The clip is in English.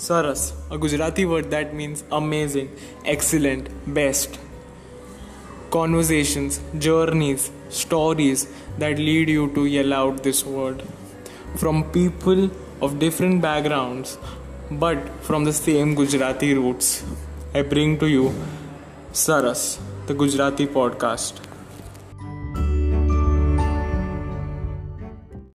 Saras, a Gujarati word that means amazing, excellent, best. Conversations, journeys, stories that lead you to yell out this word. From people of different backgrounds but from the same Gujarati roots, I bring to you Saras, the Gujarati podcast.